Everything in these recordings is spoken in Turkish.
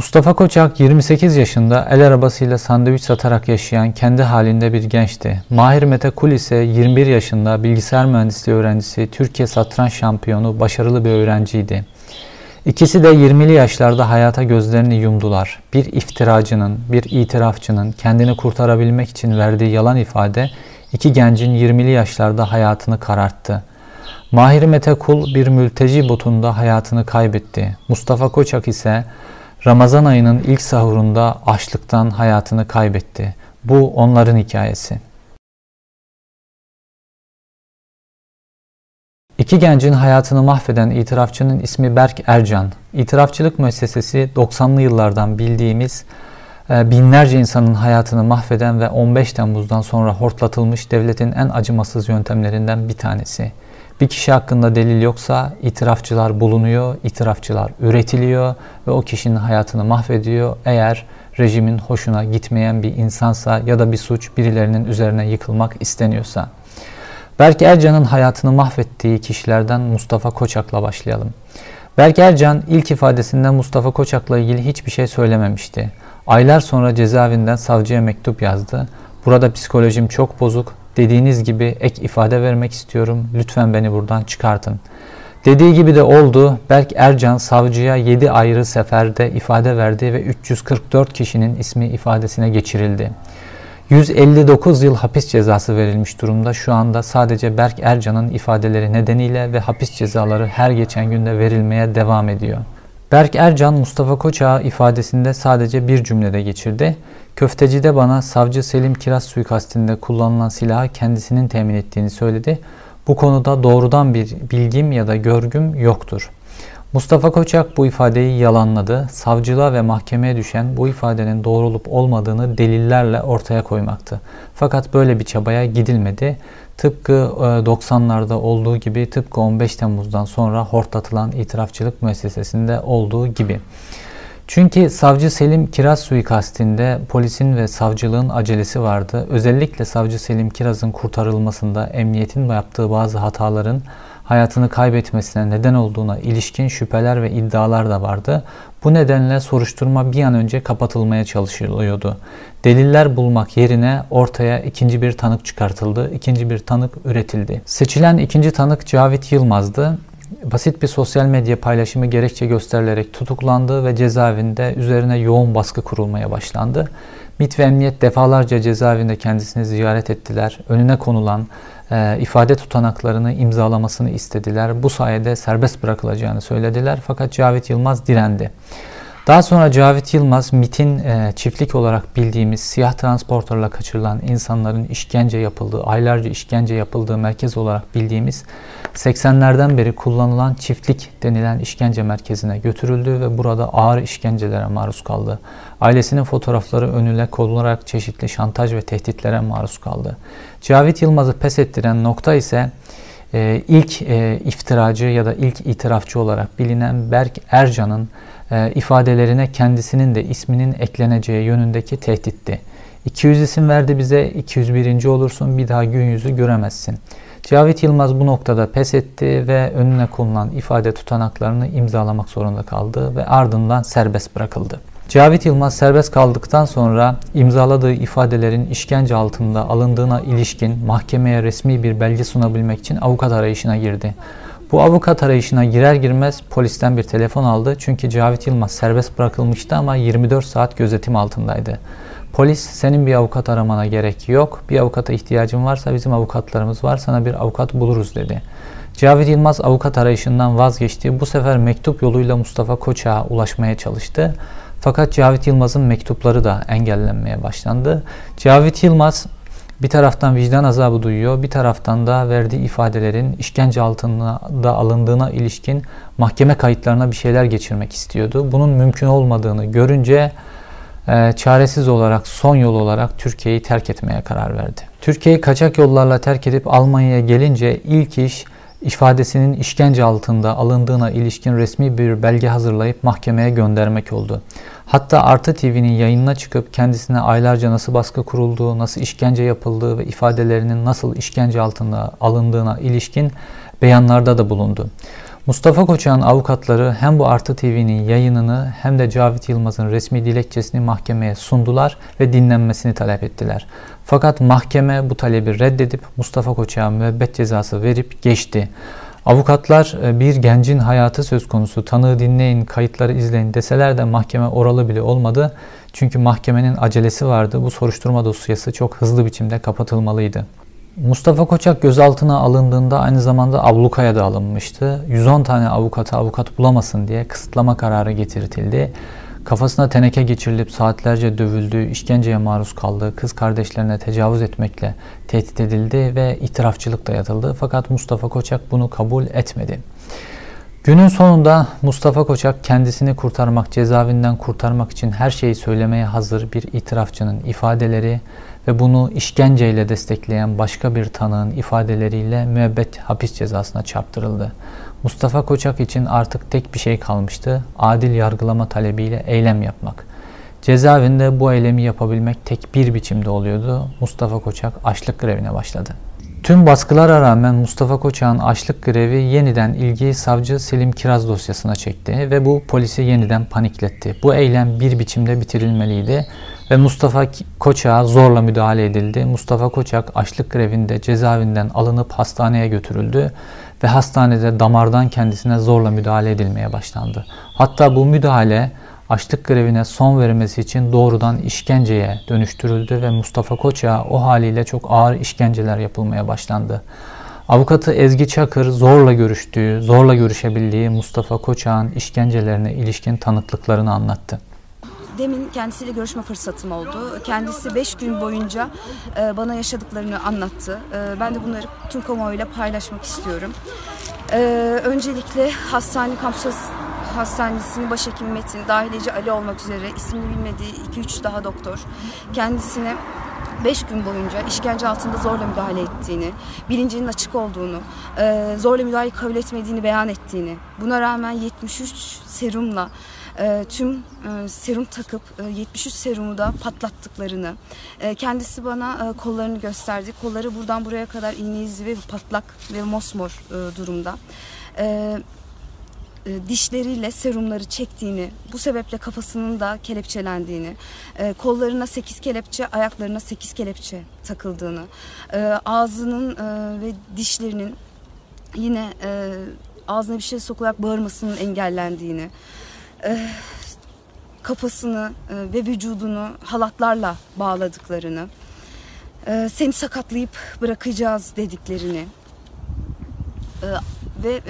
Mustafa Koçak 28 yaşında el arabasıyla sandviç satarak yaşayan kendi halinde bir gençti. Mahir Mete Kul ise 21 yaşında bilgisayar mühendisliği öğrencisi, Türkiye satranç şampiyonu, başarılı bir öğrenciydi. İkisi de 20'li yaşlarda hayata gözlerini yumdular. Bir iftiracının, bir itirafçının kendini kurtarabilmek için verdiği yalan ifade iki gencin 20'li yaşlarda hayatını kararttı. Mahir Mete Kul bir mülteci botunda hayatını kaybetti. Mustafa Koçak ise Ramazan ayının ilk sahurunda açlıktan hayatını kaybetti. Bu onların hikayesi. İki gencin hayatını mahveden itirafçının ismi Berk Ercan. İtirafçılık müessesesi 90'lı yıllardan bildiğimiz e, binlerce insanın hayatını mahveden ve 15 Temmuz'dan sonra hortlatılmış devletin en acımasız yöntemlerinden bir tanesi. Bir kişi hakkında delil yoksa itirafçılar bulunuyor, itirafçılar üretiliyor ve o kişinin hayatını mahvediyor. Eğer rejimin hoşuna gitmeyen bir insansa ya da bir suç birilerinin üzerine yıkılmak isteniyorsa. Berk Ercan'ın hayatını mahvettiği kişilerden Mustafa Koçak'la başlayalım. Berk Ercan ilk ifadesinde Mustafa Koçak'la ilgili hiçbir şey söylememişti. Aylar sonra cezaevinden savcıya mektup yazdı. Burada psikolojim çok bozuk, Dediğiniz gibi ek ifade vermek istiyorum. Lütfen beni buradan çıkartın. Dediği gibi de oldu. Berk Ercan savcıya 7 ayrı seferde ifade verdi ve 344 kişinin ismi ifadesine geçirildi. 159 yıl hapis cezası verilmiş durumda. Şu anda sadece Berk Ercan'ın ifadeleri nedeniyle ve hapis cezaları her geçen günde verilmeye devam ediyor. Berk Ercan Mustafa Koçak'a ifadesinde sadece bir cümlede geçirdi. Köftecide bana savcı Selim Kiraz suikastinde kullanılan silahı kendisinin temin ettiğini söyledi. Bu konuda doğrudan bir bilgim ya da görgüm yoktur. Mustafa Koçak bu ifadeyi yalanladı. Savcılığa ve mahkemeye düşen bu ifadenin doğru olup olmadığını delillerle ortaya koymaktı. Fakat böyle bir çabaya gidilmedi. Tıpkı 90'larda e, olduğu gibi, tıpkı 15 Temmuz'dan sonra hortlatılan itirafçılık müessesesinde olduğu gibi. Çünkü savcı Selim Kiraz suikastinde polisin ve savcılığın acelesi vardı. Özellikle savcı Selim Kiraz'ın kurtarılmasında emniyetin yaptığı bazı hataların hayatını kaybetmesine neden olduğuna ilişkin şüpheler ve iddialar da vardı. Bu nedenle soruşturma bir an önce kapatılmaya çalışılıyordu. Deliller bulmak yerine ortaya ikinci bir tanık çıkartıldı, ikinci bir tanık üretildi. Seçilen ikinci tanık Cavit Yılmaz'dı basit bir sosyal medya paylaşımı gerekçe gösterilerek tutuklandı ve cezaevinde üzerine yoğun baskı kurulmaya başlandı. MİT ve Emniyet defalarca cezaevinde kendisini ziyaret ettiler. Önüne konulan e, ifade tutanaklarını imzalamasını istediler. Bu sayede serbest bırakılacağını söylediler fakat Cavit Yılmaz direndi. Daha sonra Cavit Yılmaz MIT'in e, çiftlik olarak bildiğimiz siyah transporterla kaçırılan insanların işkence yapıldığı, aylarca işkence yapıldığı merkez olarak bildiğimiz 80'lerden beri kullanılan çiftlik denilen işkence merkezine götürüldü ve burada ağır işkencelere maruz kaldı. Ailesinin fotoğrafları önüne konularak çeşitli şantaj ve tehditlere maruz kaldı. Cavit Yılmaz'ı pes ettiren nokta ise e, ilk e, iftiracı ya da ilk itirafçı olarak bilinen Berk Ercan'ın e, ifadelerine kendisinin de isminin ekleneceği yönündeki tehditti. 200 isim verdi bize, 201. olursun bir daha gün yüzü göremezsin. Cavit Yılmaz bu noktada pes etti ve önüne konulan ifade tutanaklarını imzalamak zorunda kaldı ve ardından serbest bırakıldı. Cavit Yılmaz serbest kaldıktan sonra imzaladığı ifadelerin işkence altında alındığına ilişkin mahkemeye resmi bir belge sunabilmek için avukat arayışına girdi. Bu avukat arayışına girer girmez polisten bir telefon aldı. Çünkü Cavit Yılmaz serbest bırakılmıştı ama 24 saat gözetim altındaydı. Polis senin bir avukat aramana gerek yok. Bir avukata ihtiyacın varsa bizim avukatlarımız var. Sana bir avukat buluruz dedi. Cavit Yılmaz avukat arayışından vazgeçti. Bu sefer mektup yoluyla Mustafa Koç'a ulaşmaya çalıştı. Fakat Cavit Yılmaz'ın mektupları da engellenmeye başlandı. Cavit Yılmaz bir taraftan vicdan azabı duyuyor, bir taraftan da verdiği ifadelerin işkence altında da alındığına ilişkin mahkeme kayıtlarına bir şeyler geçirmek istiyordu. Bunun mümkün olmadığını görünce e, çaresiz olarak son yol olarak Türkiye'yi terk etmeye karar verdi. Türkiye'yi kaçak yollarla terk edip Almanya'ya gelince ilk iş ifadesinin işkence altında alındığına ilişkin resmi bir belge hazırlayıp mahkemeye göndermek oldu. Hatta Artı TV'nin yayınına çıkıp kendisine aylarca nasıl baskı kurulduğu, nasıl işkence yapıldığı ve ifadelerinin nasıl işkence altında alındığına ilişkin beyanlarda da bulundu. Mustafa Koçak'ın avukatları hem bu Artı TV'nin yayınını hem de Cavit Yılmaz'ın resmi dilekçesini mahkemeye sundular ve dinlenmesini talep ettiler. Fakat mahkeme bu talebi reddedip Mustafa Koçak'a müebbet cezası verip geçti. Avukatlar e, bir gencin hayatı söz konusu tanığı dinleyin, kayıtları izleyin deseler de mahkeme oralı bile olmadı. Çünkü mahkemenin acelesi vardı. Bu soruşturma dosyası çok hızlı biçimde kapatılmalıydı. Mustafa Koçak gözaltına alındığında aynı zamanda ablukaya da alınmıştı. 110 tane avukata avukat bulamasın diye kısıtlama kararı getirtildi. Kafasına teneke geçirilip saatlerce dövüldü, işkenceye maruz kaldı, kız kardeşlerine tecavüz etmekle tehdit edildi ve itirafçılık dayatıldı. Fakat Mustafa Koçak bunu kabul etmedi. Günün sonunda Mustafa Koçak kendisini kurtarmak, cezaevinden kurtarmak için her şeyi söylemeye hazır bir itirafçının ifadeleri ve bunu işkenceyle destekleyen başka bir tanığın ifadeleriyle müebbet hapis cezasına çarptırıldı. Mustafa Koçak için artık tek bir şey kalmıştı. Adil yargılama talebiyle eylem yapmak. Cezaevinde bu eylemi yapabilmek tek bir biçimde oluyordu. Mustafa Koçak açlık grevine başladı. Tüm baskılara rağmen Mustafa Koçak'ın açlık grevi yeniden ilgi savcı Selim Kiraz dosyasına çekti ve bu polisi yeniden panikletti. Bu eylem bir biçimde bitirilmeliydi ve Mustafa Koçak'a zorla müdahale edildi. Mustafa Koçak açlık grevinde cezaevinden alınıp hastaneye götürüldü ve hastanede damardan kendisine zorla müdahale edilmeye başlandı. Hatta bu müdahale açlık grevine son vermesi için doğrudan işkenceye dönüştürüldü ve Mustafa Koç'a o haliyle çok ağır işkenceler yapılmaya başlandı. Avukatı Ezgi Çakır zorla görüştüğü, zorla görüşebildiği Mustafa Koçak'ın işkencelerine ilişkin tanıklıklarını anlattı. Demin kendisiyle görüşme fırsatım oldu. Kendisi 5 gün boyunca e, bana yaşadıklarını anlattı. E, ben de bunları tüm kamuoyuyla paylaşmak istiyorum. E, öncelikle hastane kampüs hastanesinin başhekimi Metin, dahileci Ali olmak üzere ismini bilmediği 2-3 daha doktor kendisine 5 gün boyunca işkence altında zorla müdahale ettiğini, bilincinin açık olduğunu, e, zorla müdahale kabul etmediğini beyan ettiğini, buna rağmen 73 serumla e, tüm e, serum takıp 73 serumu da patlattıklarını, kendisi bana kollarını gösterdi. Kolları buradan buraya kadar iğne izi ve patlak ve mosmor durumda. E, dişleriyle serumları çektiğini, bu sebeple kafasının da kelepçelendiğini, e, kollarına 8 kelepçe, ayaklarına 8 kelepçe takıldığını, e, ağzının ve dişlerinin yine ağzına bir şey sokularak bağırmasının engellendiğini, kafasını ve vücudunu halatlarla bağladıklarını, seni sakatlayıp bırakacağız dediklerini, ve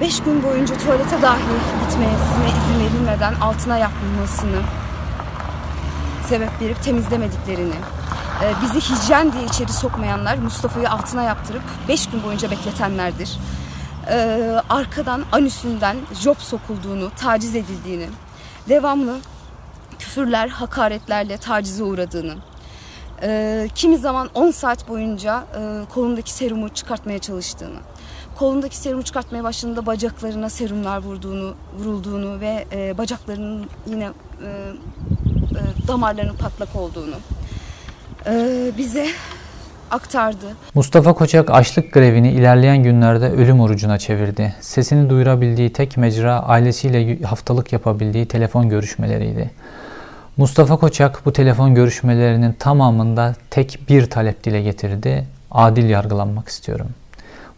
5 e, gün boyunca tuvalete dahi gitmesine izin verilmeden altına yapılmasını sebep verip temizlemediklerini, e, bizi hijyen diye içeri sokmayanlar Mustafa'yı altına yaptırıp 5 gün boyunca bekletenlerdir. E, arkadan anüsünden job sokulduğunu, taciz edildiğini, devamlı küfürler, hakaretlerle tacize uğradığını, e, kimi zaman 10 saat boyunca e, kolundaki serumu çıkartmaya çalıştığını, kolundaki serumu çıkartmaya başladığında bacaklarına serumlar vurduğunu, vurulduğunu ve e, bacaklarının yine e, e, damarlarının patlak olduğunu e, bize aktardı. Mustafa Koçak açlık grevini ilerleyen günlerde ölüm orucuna çevirdi. Sesini duyurabildiği tek mecra ailesiyle haftalık yapabildiği telefon görüşmeleriydi. Mustafa Koçak bu telefon görüşmelerinin tamamında tek bir talep dile getirdi. Adil yargılanmak istiyorum.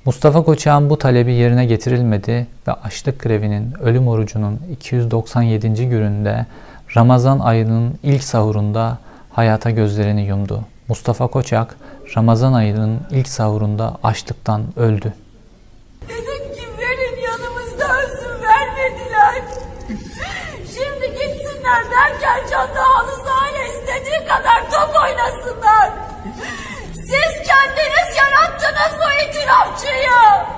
Mustafa Koçak'ın bu talebi yerine getirilmedi ve açlık grevinin ölüm orucunun 297. gününde Ramazan ayının ilk sahurunda hayata gözlerini yumdu. Mustafa Koçak Ramazan ayının ilk sahurunda açlıktan öldü. Yarattınız bu itirafçıyı. 27.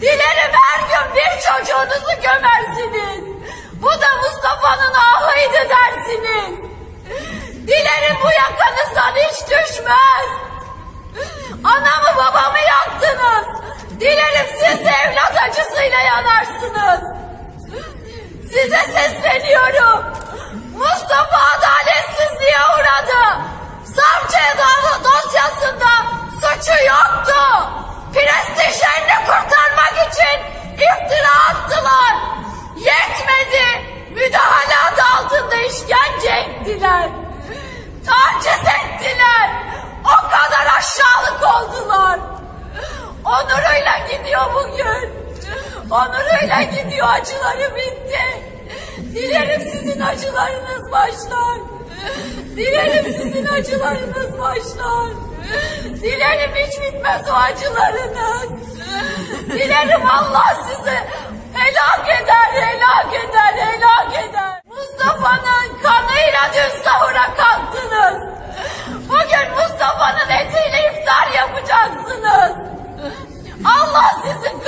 Dilerim her gün bir çocuğunuzu gömersiniz. Bu da Mustafa'nın ahıydı dersiniz. Dilerim bu yakanızdan hiç düşmez. Anamı babamı yaktınız. Dilerim siz de evlat acısıyla yanarsınız. Size sesleniyorum. Mustafa adaletsizliğe uğradı. Savcı dosyasında Onuruyla gidiyor acıları bitti. Dilerim sizin acılarınız başlar. Dilerim sizin acılarınız başlar. Dilerim hiç bitmez o acılarınız. Dilerim Allah sizi helak eder, helak eder, helak eder. Mustafa'nın kanıyla dün sahura kalktınız. Bugün Mustafa'nın etiyle iftar yapacaksınız. Allah sizi kahretsin,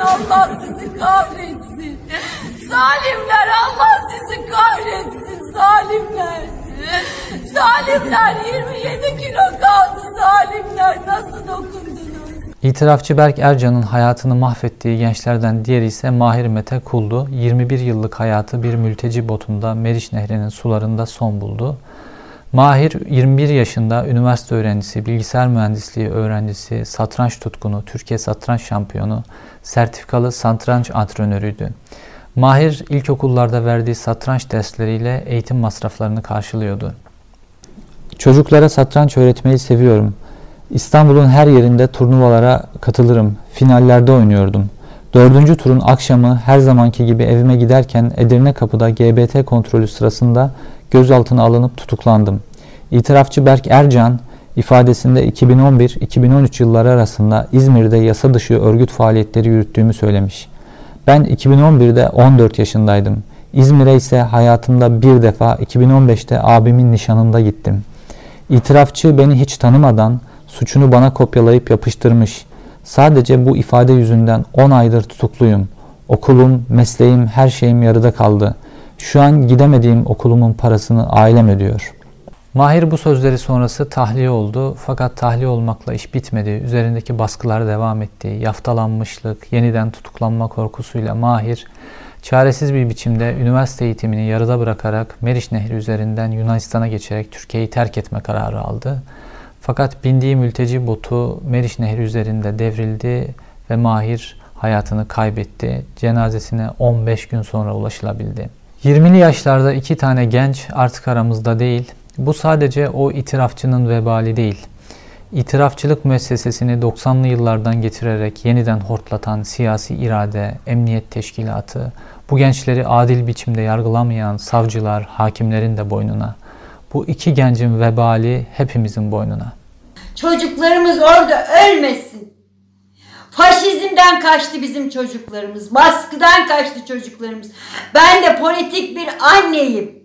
Allah sizi kahretsin. Zalimler Allah sizi kahretsin, zalimler. Zalimler 27 kilo kaldı, zalimler nasıl dokundunuz? İtirafçı Berk Ercan'ın hayatını mahvettiği gençlerden diğeri ise Mahir Mete Kuldu. 21 yıllık hayatı bir mülteci botunda Meriç Nehri'nin sularında son buldu. Mahir 21 yaşında üniversite öğrencisi, bilgisayar mühendisliği öğrencisi, satranç tutkunu, Türkiye satranç şampiyonu, sertifikalı satranç antrenörüydü. Mahir ilkokullarda verdiği satranç dersleriyle eğitim masraflarını karşılıyordu. Çocuklara satranç öğretmeyi seviyorum. İstanbul'un her yerinde turnuvalara katılırım. Finallerde oynuyordum. Dördüncü turun akşamı her zamanki gibi evime giderken Edirne Kapı'da GBT kontrolü sırasında gözaltına alınıp tutuklandım. İtirafçı Berk Ercan ifadesinde 2011-2013 yılları arasında İzmir'de yasa dışı örgüt faaliyetleri yürüttüğümü söylemiş. Ben 2011'de 14 yaşındaydım. İzmir'e ise hayatımda bir defa 2015'te abimin nişanında gittim. İtirafçı beni hiç tanımadan suçunu bana kopyalayıp yapıştırmış. Sadece bu ifade yüzünden 10 aydır tutukluyum. Okulum, mesleğim, her şeyim yarıda kaldı. Şu an gidemediğim okulumun parasını ailem ödüyor. Mahir bu sözleri sonrası tahliye oldu fakat tahliye olmakla iş bitmedi. Üzerindeki baskılar devam etti. Yaftalanmışlık, yeniden tutuklanma korkusuyla Mahir çaresiz bir biçimde üniversite eğitimini yarıda bırakarak Meriç Nehri üzerinden Yunanistan'a geçerek Türkiye'yi terk etme kararı aldı. Fakat bindiği mülteci botu Meriç Nehri üzerinde devrildi ve Mahir hayatını kaybetti. Cenazesine 15 gün sonra ulaşılabildi. 20'li yaşlarda iki tane genç artık aramızda değil. Bu sadece o itirafçının vebali değil. İtirafçılık müessesesini 90'lı yıllardan getirerek yeniden hortlatan siyasi irade, emniyet teşkilatı, bu gençleri adil biçimde yargılamayan savcılar, hakimlerin de boynuna. Bu iki gencin vebali hepimizin boynuna. Çocuklarımız orada ölmesin. Faşizmden kaçtı bizim çocuklarımız. Baskıdan kaçtı çocuklarımız. Ben de politik bir anneyim.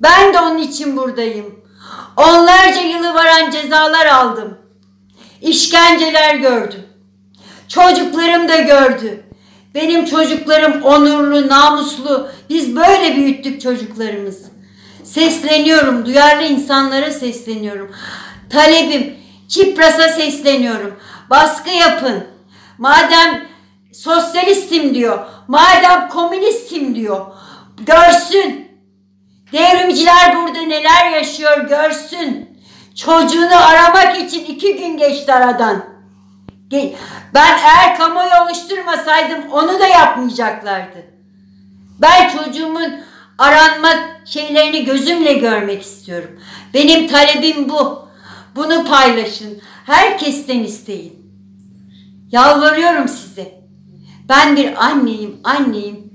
Ben de onun için buradayım. Onlarca yılı varan cezalar aldım. İşkenceler gördüm. Çocuklarım da gördü. Benim çocuklarım onurlu, namuslu. Biz böyle büyüttük çocuklarımızı. Sesleniyorum, duyarlı insanlara sesleniyorum. Talebim, Çipras'a sesleniyorum. Baskı yapın. Madem sosyalistim diyor, madem komünistim diyor, görsün. Devrimciler burada neler yaşıyor görsün. Çocuğunu aramak için iki gün geçti aradan. Ben eğer kamuoyu oluşturmasaydım onu da yapmayacaklardı. Ben çocuğumun aranma şeylerini gözümle görmek istiyorum. Benim talebim bu. Bunu paylaşın. Herkesten isteyin. Yalvarıyorum size. Ben bir anneyim, anneyim.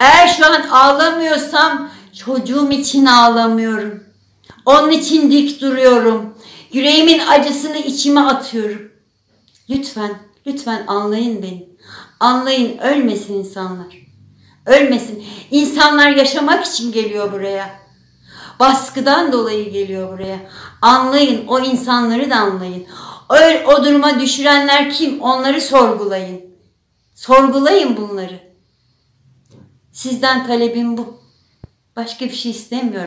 Eğer şu an ağlamıyorsam çocuğum için ağlamıyorum. Onun için dik duruyorum. Yüreğimin acısını içime atıyorum. Lütfen, lütfen anlayın beni. Anlayın, ölmesin insanlar. Ölmesin. İnsanlar yaşamak için geliyor buraya. Baskıdan dolayı geliyor buraya. Anlayın, o insanları da anlayın. O, o duruma düşürenler kim? Onları sorgulayın. Sorgulayın bunları. Sizden talebim bu. Başka bir şey istemiyorum.